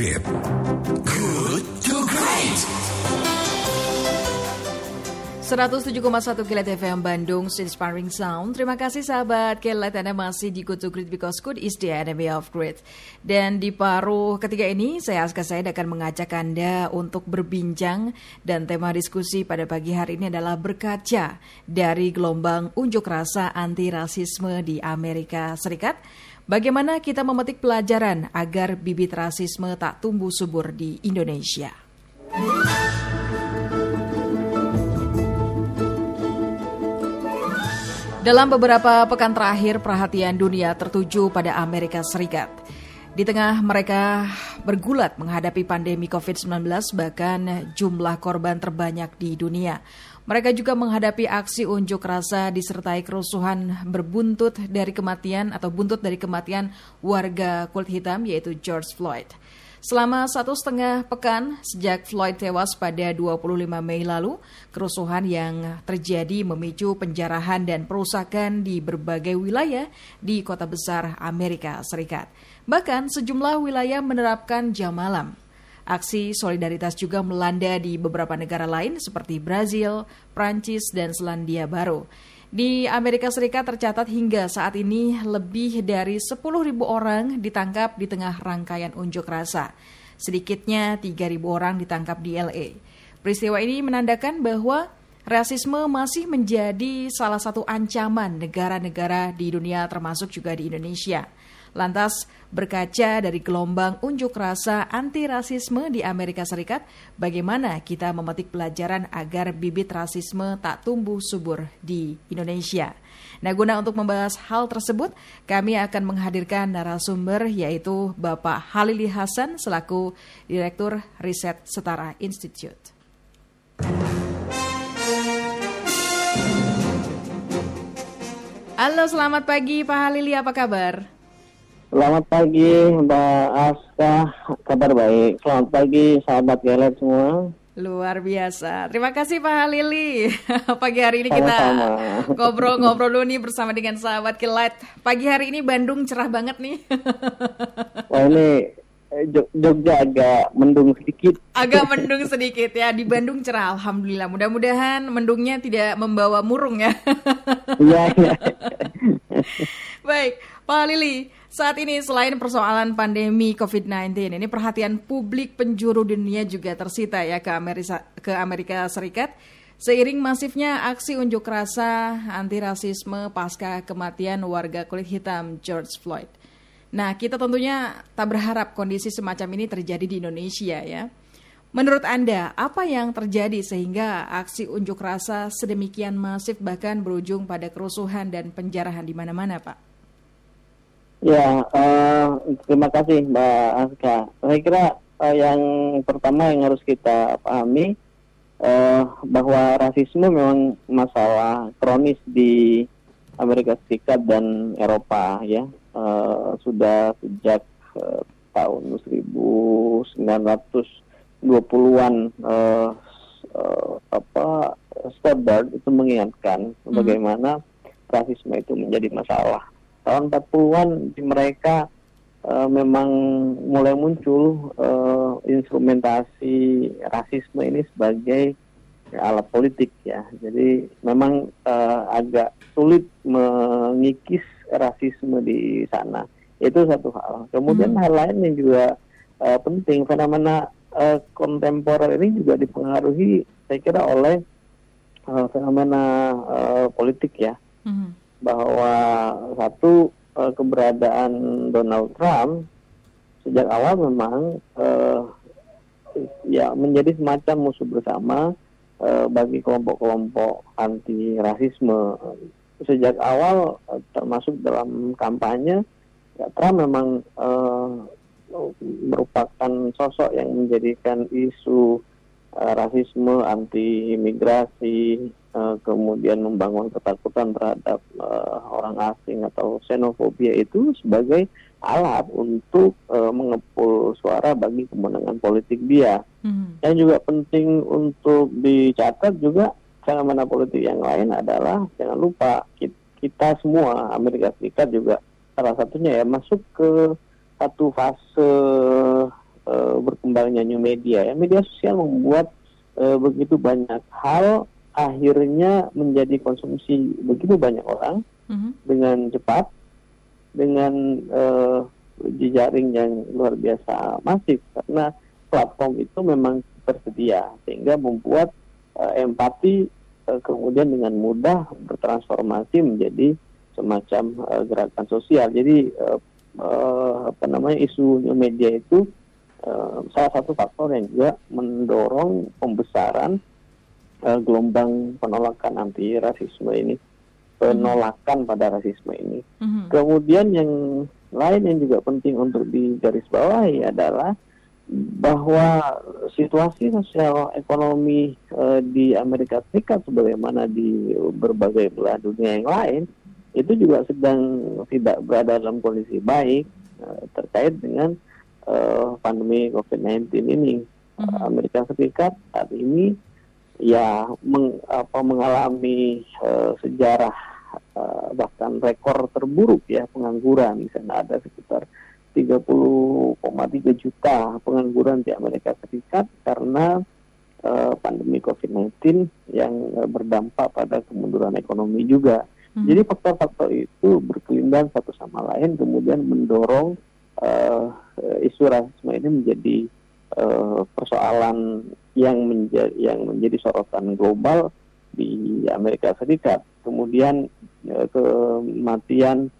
Great. Good to Great. 107,1 Kilat FM Bandung Inspiring Sound. Terima kasih sahabat Kilat Anda masih di Good to Great because good is the enemy of great. Dan di paruh ketiga ini saya Aska Said akan mengajak Anda untuk berbincang dan tema diskusi pada pagi hari ini adalah berkaca dari gelombang unjuk rasa anti rasisme di Amerika Serikat. Bagaimana kita memetik pelajaran agar bibit rasisme tak tumbuh subur di Indonesia. Dalam beberapa pekan terakhir, perhatian dunia tertuju pada Amerika Serikat. Di tengah mereka bergulat menghadapi pandemi COVID-19, bahkan jumlah korban terbanyak di dunia. Mereka juga menghadapi aksi unjuk rasa disertai kerusuhan berbuntut dari kematian atau buntut dari kematian warga kulit hitam yaitu George Floyd. Selama satu setengah pekan sejak Floyd tewas pada 25 Mei lalu, kerusuhan yang terjadi memicu penjarahan dan perusakan di berbagai wilayah di kota besar Amerika Serikat. Bahkan sejumlah wilayah menerapkan jam malam. Aksi solidaritas juga melanda di beberapa negara lain seperti Brazil, Prancis, dan Selandia Baru. Di Amerika Serikat tercatat hingga saat ini lebih dari 10.000 orang ditangkap di tengah rangkaian unjuk rasa. Sedikitnya 3.000 orang ditangkap di LA. Peristiwa ini menandakan bahwa rasisme masih menjadi salah satu ancaman negara-negara di dunia termasuk juga di Indonesia. Lantas, berkaca dari gelombang unjuk rasa anti rasisme di Amerika Serikat, bagaimana kita memetik pelajaran agar bibit rasisme tak tumbuh subur di Indonesia? Nah, guna untuk membahas hal tersebut, kami akan menghadirkan narasumber yaitu Bapak Halili Hasan selaku Direktur Riset Setara Institute. Halo, selamat pagi Pak Halili, apa kabar? Selamat pagi Mbak Aska, kabar baik. Selamat pagi sahabat Gelet semua. Luar biasa. Terima kasih Pak Halili. Pagi hari ini kita ngobrol-ngobrol dulu nih bersama dengan sahabat Kilat. Pagi hari ini Bandung cerah banget nih. Wah ini eh, Jogja agak mendung sedikit. Agak mendung sedikit ya. Di Bandung cerah, alhamdulillah. Mudah-mudahan mendungnya tidak membawa murung ya. Iya. iya. Baik, Pak Lili. Saat ini selain persoalan pandemi COVID-19, ini perhatian publik penjuru dunia juga tersita ya ke Amerika, ke Amerika Serikat. Seiring masifnya aksi unjuk rasa anti rasisme pasca kematian warga kulit hitam George Floyd. Nah, kita tentunya tak berharap kondisi semacam ini terjadi di Indonesia ya. Menurut Anda, apa yang terjadi sehingga aksi unjuk rasa sedemikian masif bahkan berujung pada kerusuhan dan penjarahan di mana-mana, Pak? Ya, uh, terima kasih Mbak Aska. Saya kira uh, yang pertama yang harus kita pahami uh, bahwa rasisme memang masalah kronis di Amerika Serikat dan Eropa ya. Uh, sudah sejak uh, tahun 1920-an uh, uh, apa Stoddard itu mengingatkan hmm. bagaimana rasisme itu menjadi masalah tahun 40-an di mereka uh, memang mulai muncul uh, instrumentasi rasisme ini sebagai alat politik ya. Jadi memang uh, agak sulit mengikis rasisme di sana. Itu satu hal. Kemudian hmm. hal lain yang juga uh, penting fenomena uh, kontemporer ini juga dipengaruhi saya kira oleh uh, fenomena uh, politik ya. Hmm bahwa satu uh, keberadaan Donald Trump sejak awal memang uh, ya menjadi semacam musuh bersama uh, bagi kelompok-kelompok anti rasisme sejak awal termasuk dalam kampanye ya, Trump memang uh, merupakan sosok yang menjadikan isu uh, rasisme anti imigrasi uh, kemudian membangun ketakutan terhadap uh, orang asing atau xenofobia itu sebagai alat untuk uh, mengepul suara bagi kemenangan politik dia. Hmm. Yang juga penting untuk dicatat juga fenomena politik yang lain adalah jangan lupa kita, kita semua Amerika Serikat juga salah satunya ya masuk ke satu fase uh, berkembangnya new media ya media sosial membuat uh, begitu banyak hal akhirnya menjadi konsumsi begitu banyak orang mm-hmm. dengan cepat dengan uh, jejaring yang luar biasa masif karena platform itu memang tersedia sehingga membuat uh, empati uh, kemudian dengan mudah bertransformasi menjadi semacam uh, gerakan sosial. Jadi uh, uh, apa namanya isu media itu uh, salah satu faktor yang juga mendorong pembesaran uh, gelombang penolakan anti rasisme ini, penolakan pada rasisme ini. Mm-hmm. Kemudian yang lain yang juga penting untuk digarisbawahi adalah bahwa situasi sosial ekonomi uh, di Amerika Serikat sebagaimana di berbagai belahan dunia yang lain itu juga sedang tidak berada dalam kondisi baik uh, terkait dengan uh, pandemi COVID-19 ini. Uh, Amerika Serikat saat ini ya meng, apa, mengalami uh, sejarah uh, bahkan rekor terburuk ya pengangguran di sana ada sekitar 30,3 juta pengangguran di Amerika Serikat karena uh, pandemi COVID-19 yang uh, berdampak pada kemunduran ekonomi juga. Hmm. Jadi faktor-faktor itu berkelindan satu sama lain kemudian mendorong uh, isu rasisme ini menjadi uh, persoalan yang menjadi yang menjadi sorotan global di Amerika Serikat. Kemudian uh, kematian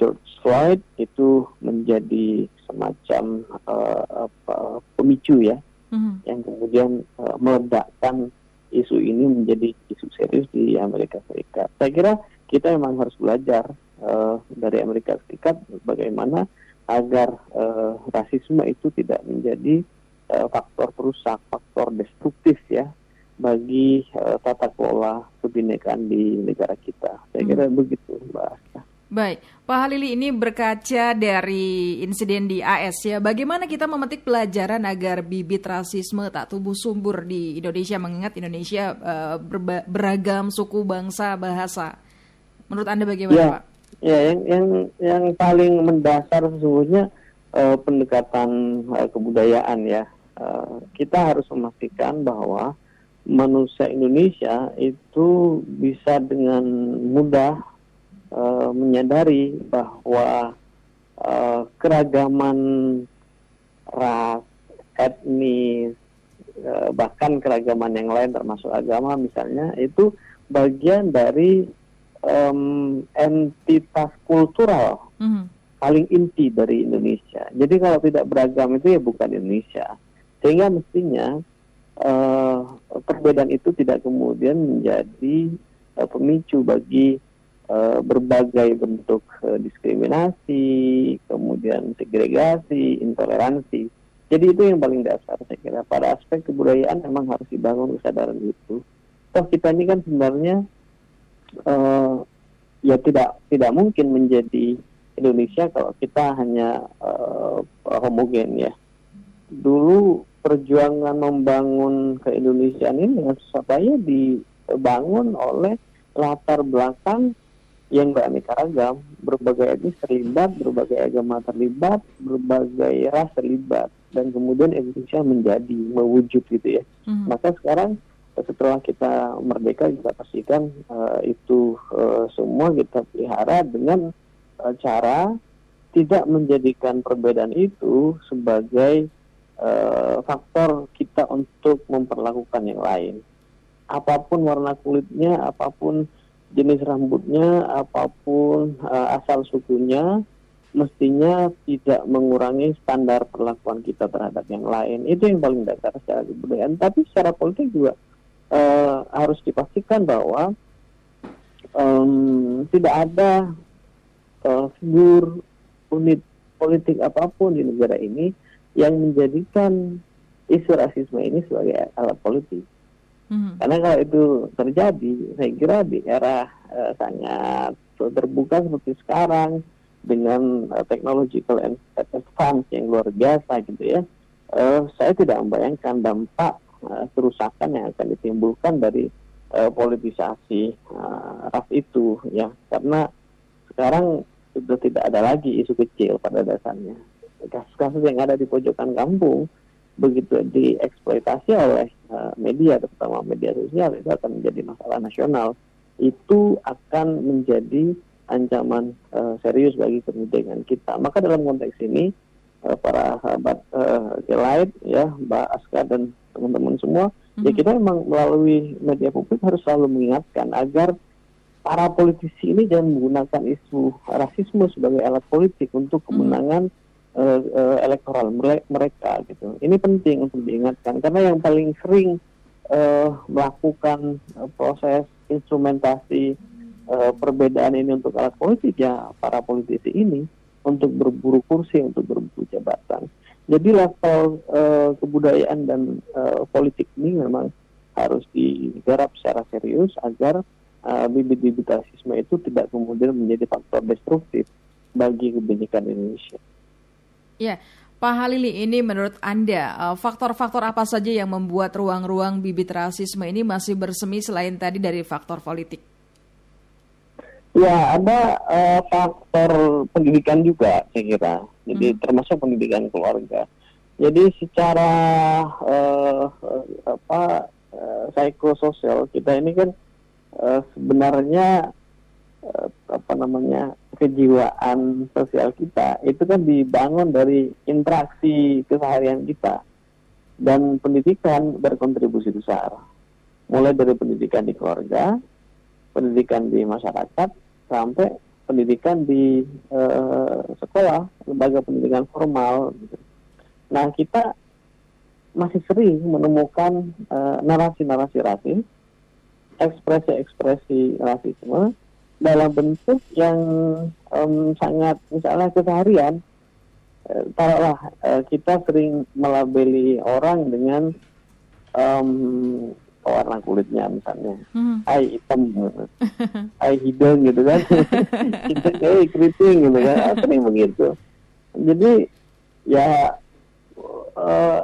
George Floyd itu menjadi semacam uh, apa, pemicu ya, mm-hmm. yang kemudian uh, meledakkan isu ini menjadi isu serius di Amerika Serikat. Saya kira kita memang harus belajar uh, dari Amerika Serikat bagaimana agar uh, rasisme itu tidak menjadi uh, faktor perusak, faktor destruktif ya bagi uh, tata kelola kebinekaan di negara kita. Saya hmm. kira begitu, Mbak. Baik, Pak Halili ini berkaca dari insiden di AS ya. Bagaimana kita memetik pelajaran agar bibit rasisme tak tumbuh subur di Indonesia mengingat Indonesia uh, beragam suku, bangsa, bahasa. Menurut Anda bagaimana, ya, Pak? Ya, yang yang yang paling mendasar sesungguhnya uh, pendekatan uh, kebudayaan ya. Uh, kita harus memastikan bahwa manusia Indonesia itu bisa dengan mudah uh, menyadari bahwa uh, keragaman ras, etnis, bahkan keragaman yang lain termasuk agama misalnya itu bagian dari um, entitas kultural mm-hmm. paling inti dari Indonesia. Jadi kalau tidak beragam itu ya bukan Indonesia. Sehingga mestinya uh, perbedaan itu tidak kemudian menjadi uh, pemicu bagi uh, berbagai bentuk uh, diskriminasi, kemudian segregasi, intoleransi. Jadi itu yang paling dasar saya kira. Pada aspek kebudayaan memang harus dibangun kesadaran itu. Toh kita ini kan sebenarnya uh, ya tidak tidak mungkin menjadi Indonesia kalau kita hanya uh, homogen ya. Dulu perjuangan membangun keindonesiaan ini dengan susah payah dibangun oleh latar belakang yang beraneka ragam, berbagai etnis terlibat, berbagai agama terlibat, berbagai ras terlibat, dan kemudian Indonesia menjadi mewujud gitu ya. Hmm. Maka sekarang setelah kita merdeka kita pastikan uh, itu uh, semua kita pelihara dengan uh, cara tidak menjadikan perbedaan itu sebagai uh, faktor kita untuk memperlakukan yang lain. Apa pun warna kulitnya, apa pun jenis rambutnya, apa pun uh, asal sukunya, mestinya tidak mengurangi standar perlakuan kita terhadap yang lain. Itu yang paling dasar secara kebudayaan. Tapi secara politik juga uh, harus dipastikan bahwa um, tidak ada uh, figur unit politik apa pun di negara ini yang menjadikan isu rasisme ini sebagai alat politik. Hmm. Karena kalau itu terjadi, saya kira di era uh, sangat terbuka seperti sekarang dengan uh, technological advance yang luar biasa gitu ya, uh, saya tidak membayangkan dampak uh, kerusakan yang akan ditimbulkan dari uh, politisasi uh, ras itu ya, karena sekarang sudah tidak ada lagi isu kecil pada dasarnya. kasus-kasus yang ada di pojokan kampung begitu dieksploitasi oleh uh, media terutama media sosial itu akan menjadi masalah nasional. Itu akan menjadi ancaman uh, serius bagi pendidikan kita. Maka dalam konteks ini uh, para sahabat uh, Gelait ya Mbak Aska dan teman-teman semua mm-hmm. ya kita memang melalui media publik harus selalu mengingatkan agar para politisi ini jangan menggunakan isu rasisme sebagai alat politik untuk mhm. kemenangan mm-hmm uh, uh, elektoral mereka gitu. Ini penting untuk diingatkan karena yang paling sering uh, melakukan uh, proses instrumentasi uh, perbedaan ini untuk alat politik ya para politisi ini untuk berburu kursi, untuk berburu jabatan. Jadi level uh, kebudayaan dan uh, politik ini memang harus digarap secara serius agar uh, bibit-bibit rasisme itu tidak kemudian menjadi faktor destruktif bagi kebijakan Indonesia. Ya, Pak Halili, ini menurut Anda faktor-faktor apa saja yang membuat ruang-ruang bibit rasisme ini masih bersemi selain tadi dari faktor politik? Ya, ada uh, faktor pendidikan juga, saya kira. Jadi hmm. termasuk pendidikan keluarga. Jadi secara uh, apa uh, psikososial kita ini kan uh, sebenarnya uh, apa namanya kejiwaan sosial kita itu kan dibangun dari interaksi keseharian kita dan pendidikan berkontribusi besar mulai dari pendidikan di keluarga pendidikan di masyarakat sampai pendidikan di uh, sekolah lembaga pendidikan formal. Nah kita masih sering menemukan uh, narasi-narasi rasis ekspresi-ekspresi rasisme dalam bentuk yang um, sangat misalnya keseharian. Uh, taruhlah uh, kita sering melabeli orang dengan um, warna kulitnya misalnya. Hmm. ai hitam ai hidung gitu kan. Kita kayak keriting gitu kan. Ah, sering begitu. Jadi ya uh,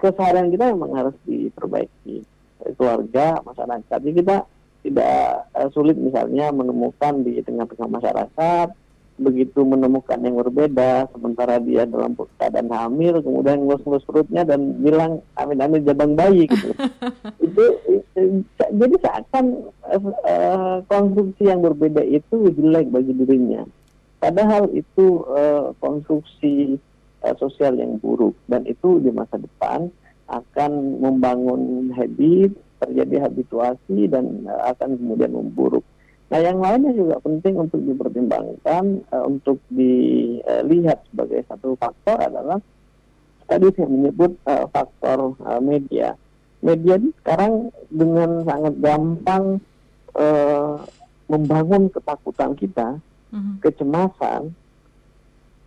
keseharian kita memang harus diperbaiki. Keluarga masyarakat. Jadi kita tidak uh, sulit misalnya menemukan di tengah-tengah masyarakat begitu menemukan yang berbeda sementara dia dalam keadaan hamil kemudian ngurus-ngurus perutnya dan bilang amin-amin jabang bayi gitu itu, itu jadi seakan uh, konstruksi yang berbeda itu jelek bagi dirinya padahal itu uh, konstruksi uh, sosial yang buruk dan itu di masa depan akan membangun habit terjadi habituasi dan uh, akan kemudian memburuk. Nah, yang lainnya juga penting untuk dipertimbangkan uh, untuk dilihat sebagai satu faktor adalah tadi saya menyebut uh, faktor uh, media. Media ini sekarang dengan sangat gampang uh, membangun ketakutan kita, mm-hmm. kecemasan,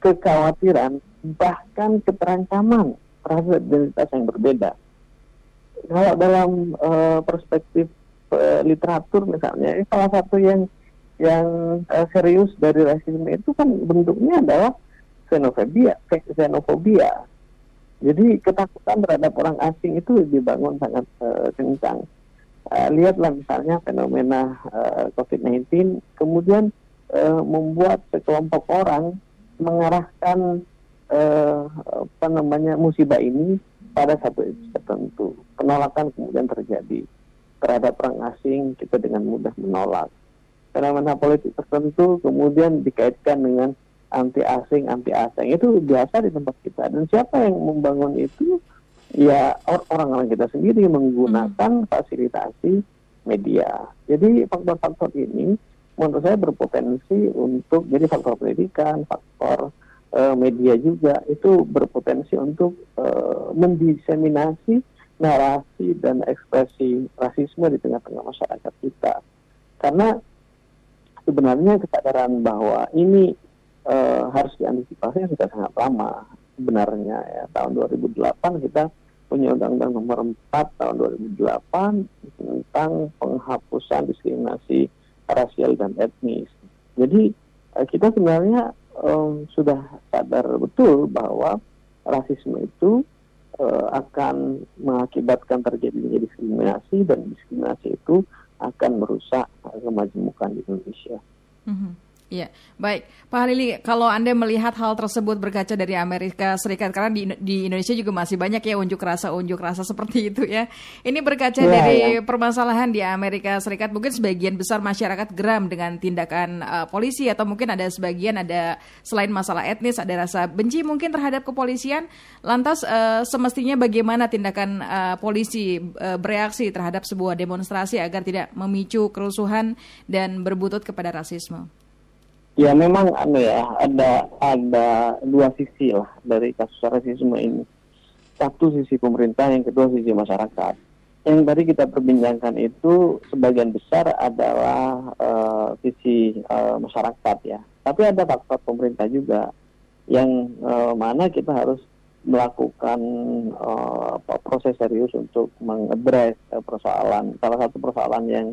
kekhawatiran, bahkan keterancaman terhadap identitas yang berbeda kalau dalam uh, perspektif uh, literatur misalnya, salah satu yang yang uh, serius dari rasisme itu kan bentuknya adalah xenofobia, xenofobia. Jadi ketakutan terhadap orang asing itu dibangun sangat uh, kencang. Uh, lihatlah misalnya fenomena uh, COVID-19, kemudian uh, membuat sekelompok orang mengarahkan uh, apa namanya musibah ini pada satu tertentu. Penolakan kemudian terjadi terhadap orang asing, kita dengan mudah menolak. Fenomena politik tertentu kemudian dikaitkan dengan anti asing, anti asing. Itu biasa di tempat kita. Dan siapa yang membangun itu? Ya orang-orang kita sendiri menggunakan hmm. fasilitasi media. Jadi faktor-faktor ini menurut saya berpotensi untuk jadi faktor pendidikan, faktor uh, media juga itu berpotensi untuk uh, mendiseminasi narasi dan ekspresi rasisme di tengah-tengah masyarakat kita. Karena sebenarnya kesadaran bahwa ini uh, harus diantisipasi sudah sangat lama sebenarnya ya tahun 2008 kita punya undang-undang nomor 4 tahun 2008 tentang penghapusan diskriminasi rasial dan etnis. Jadi kita sebenarnya um, sudah sadar betul bahwa rasisme itu uh, akan mengakibatkan terjadinya diskriminasi dan diskriminasi itu akan merusak kemajemukan di Indonesia. Mm-hmm. Iya, baik. Pak Halili, kalau Anda melihat hal tersebut berkaca dari Amerika Serikat, karena di, di Indonesia juga masih banyak ya unjuk rasa-unjuk rasa seperti itu ya. Ini berkaca ya, dari ya. permasalahan di Amerika Serikat, mungkin sebagian besar masyarakat geram dengan tindakan uh, polisi atau mungkin ada sebagian ada selain masalah etnis, ada rasa benci mungkin terhadap kepolisian. Lantas uh, semestinya bagaimana tindakan uh, polisi uh, bereaksi terhadap sebuah demonstrasi agar tidak memicu kerusuhan dan berbutut kepada rasisme? Ya memang anu ya ada ada dua sisi lah dari kasus rasisme ini. Satu sisi pemerintah, yang kedua sisi masyarakat. Yang tadi kita perbincangkan itu sebagian besar adalah uh, sisi uh, masyarakat ya. Tapi ada faktor pemerintah juga yang uh, mana kita harus melakukan uh, proses serius untuk mengadres uh, persoalan. Salah satu persoalan yang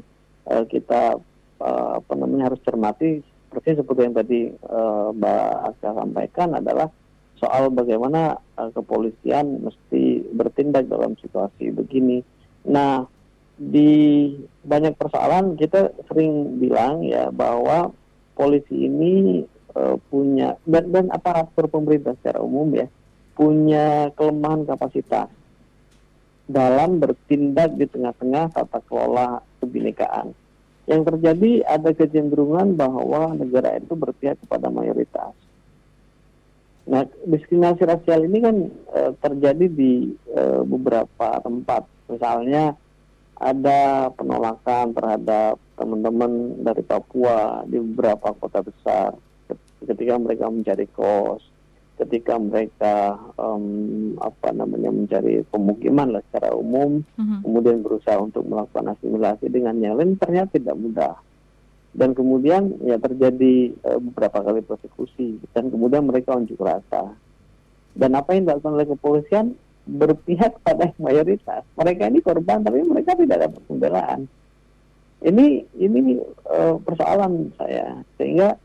uh, kita uh, apa namanya harus cermati persis seperti yang tadi uh, Mbak Aska sampaikan adalah soal bagaimana uh, kepolisian mesti bertindak dalam situasi begini. Nah, di banyak persoalan kita sering bilang ya bahwa polisi ini uh, punya dan, dan aparatur pemerintah secara umum ya punya kelemahan kapasitas dalam bertindak di tengah-tengah tata kelola kebinekaan yang terjadi ada kecenderungan bahwa negara itu berpihak kepada mayoritas. Nah, diskriminasi rasial ini kan e, terjadi di e, beberapa tempat. Misalnya ada penolakan terhadap teman-teman dari Papua di beberapa kota besar ketika mereka mencari kos ketika mereka um, apa namanya mencari pemukiman lah secara umum, uh-huh. kemudian berusaha untuk melakukan asimilasi dengan yang lain ternyata tidak mudah. Dan kemudian ya terjadi uh, beberapa kali persekusi dan kemudian mereka unjuk rasa. Dan apa yang dilakukan oleh kepolisian berpihak pada mayoritas. Mereka ini korban tapi mereka tidak dapat pembelaan. Ini ini uh, persoalan saya sehingga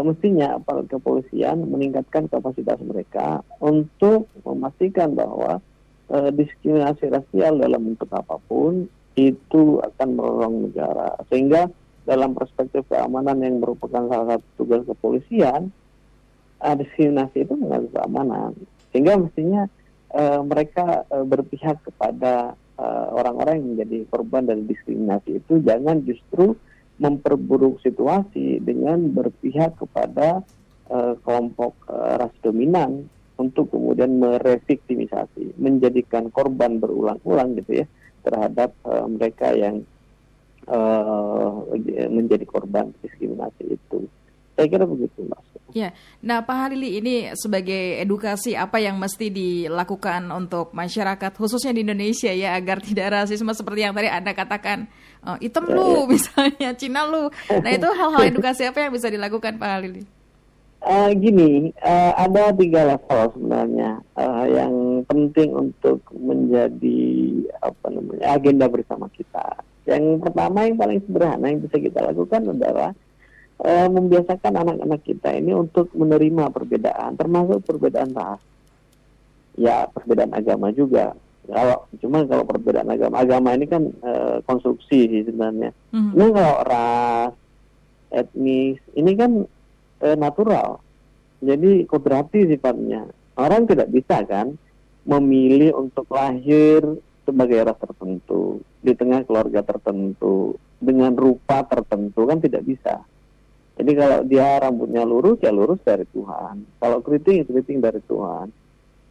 mestinya aparat kepolisian meningkatkan kapasitas mereka untuk memastikan bahwa e, diskriminasi rasial dalam bentuk apa pun itu akan menolong negara. Sehingga dalam perspektif keamanan yang merupakan salah satu tugas kepolisian uh, diskriminasi itu mengganggu keamanan. Sehingga mestinya uh, mereka uh, berpihak kepada orang-orang yang menjadi korban dari diskriminasi itu jangan justru memperburuk situasi dengan berpihak kepada uh, kelompok uh, ras dominan untuk kemudian mereviktimisasi, menjadikan korban berulang-ulang gitu ya terhadap uh, mereka yang uh, menjadi korban diskriminasi itu. Saya kira begitu, Mas. Ya, nah Pak Halili ini sebagai edukasi apa yang mesti dilakukan untuk masyarakat khususnya di Indonesia ya agar tidak rasisme seperti yang tadi Anda katakan oh, hitam lu misalnya Cina lu. Nah itu hal-hal edukasi apa yang bisa dilakukan Pak Halili? Uh, gini, uh, ada tiga level sebenarnya uh, yang penting untuk menjadi apa namanya agenda bersama kita. Yang pertama yang paling sederhana yang bisa kita lakukan adalah uh, membiasakan anak-anak kita ini untuk menerima perbedaan, termasuk perbedaan ras. Ya, perbedaan agama juga. Kalau cuma kalau perbedaan agama, agama ini kan uh, konstruksi sih sebenarnya. Mm-hmm. Ini kalau ras, etnis, ini kan uh, natural. Jadi kodrati sifatnya. Orang tidak bisa kan memilih untuk lahir sebagai ras tertentu di tengah keluarga tertentu dengan rupa tertentu kan tidak bisa. Jadi kalau dia rambutnya lurus ya lurus dari Tuhan. Kalau keriting ya keriting dari Tuhan.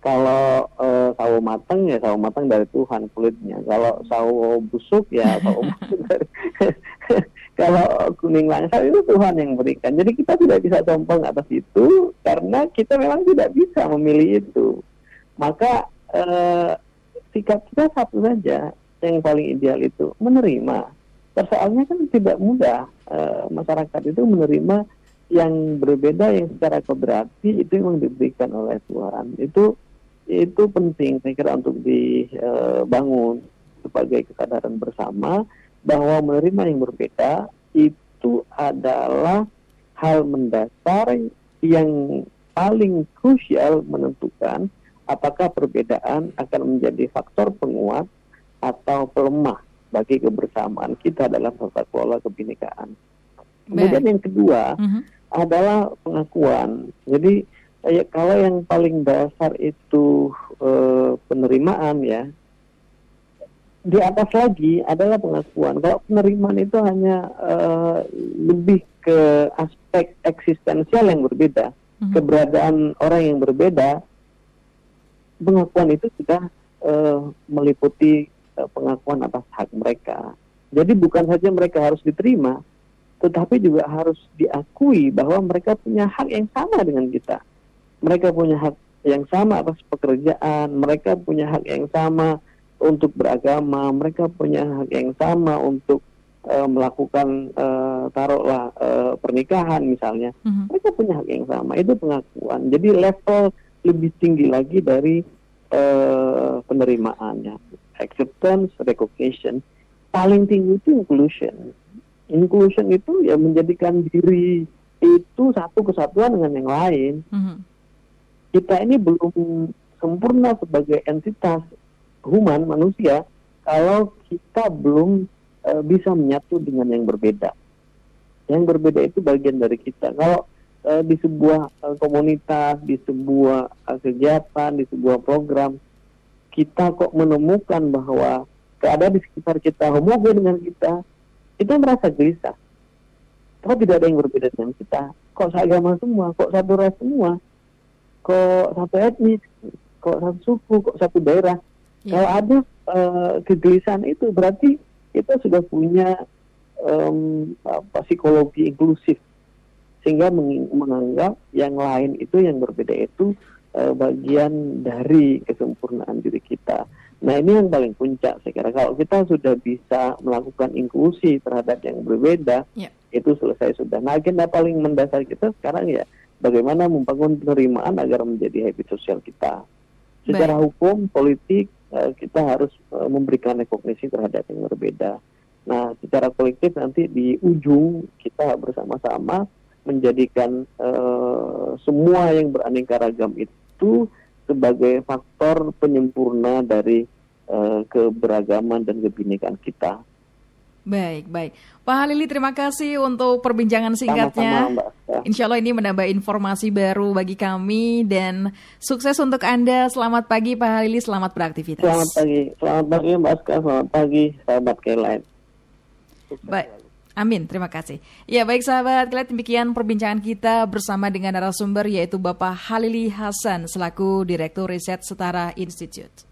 Kalau uh, sawo matang ya sawo matang dari Tuhan kulitnya. Kalau sawo busuk ya sawo busuk dari kalau kuning langsat itu Tuhan yang berikan. Jadi kita tidak bisa sombong atas itu karena kita memang tidak bisa memilih itu. Maka uh, sikap kita satu saja yang paling ideal itu menerima persoalannya kan tidak mudah e, masyarakat itu menerima yang berbeda yang secara kodrati itu memang diberikan oleh Tuhan itu itu penting saya kira untuk dibangun sebagai kesadaran bersama bahwa menerima yang berbeda itu adalah hal mendasar yang paling krusial menentukan apakah perbedaan akan menjadi faktor penguat atau pelemah bagi kebersamaan kita dalam tata kelola kebinekaan. Kemudian yang kedua, uh-huh. adalah pengakuan. Jadi ya, kalau yang paling dasar itu eh, penerimaan ya, di atas lagi adalah pengakuan. Kalau penerimaan itu hanya eh, lebih ke aspek eksistensial yang berbeda, hmm. keberadaan orang yang berbeda, pengakuan itu sudah eh, meliputi eh, pengakuan atas hak mereka. Jadi bukan saja mereka harus diterima, tetapi juga harus diakui bahwa mereka punya hak yang sama dengan kita. Mereka punya hak yang sama atas pekerjaan, mereka punya hak yang sama untuk beragama, mereka punya hak yang sama untuk uh, melakukan uh, taruhlah uh, pernikahan misalnya. Mm-hmm. Mereka punya hak yang sama, itu pengakuan. Jadi level lebih tinggi lagi dari uh, penerimaannya, acceptance, recognition. Paling tinggi itu inclusion inclusion itu ya menjadikan diri itu satu kesatuan dengan yang lain. Mm-hmm. Kita ini belum sempurna sebagai entitas human manusia kalau kita belum uh, bisa menyatu dengan yang berbeda. Yang berbeda itu bagian dari kita. Kalau uh, di sebuah uh, komunitas, di sebuah uh, kegiatan, di sebuah program, kita kok menemukan bahwa keadaan di sekitar kita homogen dengan kita, itu merasa gelisah. Kok tidak ada yang berbeda dengan kita? Kok seagama semua? Kok satu ras semua? Kok satu etnis? Kok satu suku? Kok satu daerah? Yeah. Kalau ada uh, kegelisahan itu berarti kita sudah punya um, apa, psikologi inklusif sehingga menganggap yang lain itu yang berbeda itu uh, bagian dari kesempurnaan diri kita. Nah ini yang paling puncak saya kira kalau kita sudah bisa melakukan inklusi terhadap yang berbeda yeah. itu selesai sudah. Nah agenda paling mendasar kita sekarang ya bagaimana membangun penerimaan agar menjadi habit sosial kita. Secara Baik. hukum, politik eh, kita harus eh, memberikan rekognisi terhadap yang berbeda. Nah secara kolektif nanti di ujung kita bersama-sama menjadikan uh, semua yang beraneka ragam itu sebagai faktor penyempurna dari uh, keberagaman dan kebinekaan kita. Baik, baik. Pak Halili, terima kasih untuk perbincangan singkatnya. Insya Allah ini menambah informasi baru bagi kami dan sukses untuk Anda. Selamat pagi Pak Halili, selamat beraktivitas. Selamat pagi, selamat pagi Mbak Aska, selamat pagi sahabat Kelain. Baik. Amin, terima kasih. Ya baik sahabat, kalian demikian perbincangan kita bersama dengan narasumber yaitu Bapak Halili Hasan selaku Direktur Riset Setara Institute.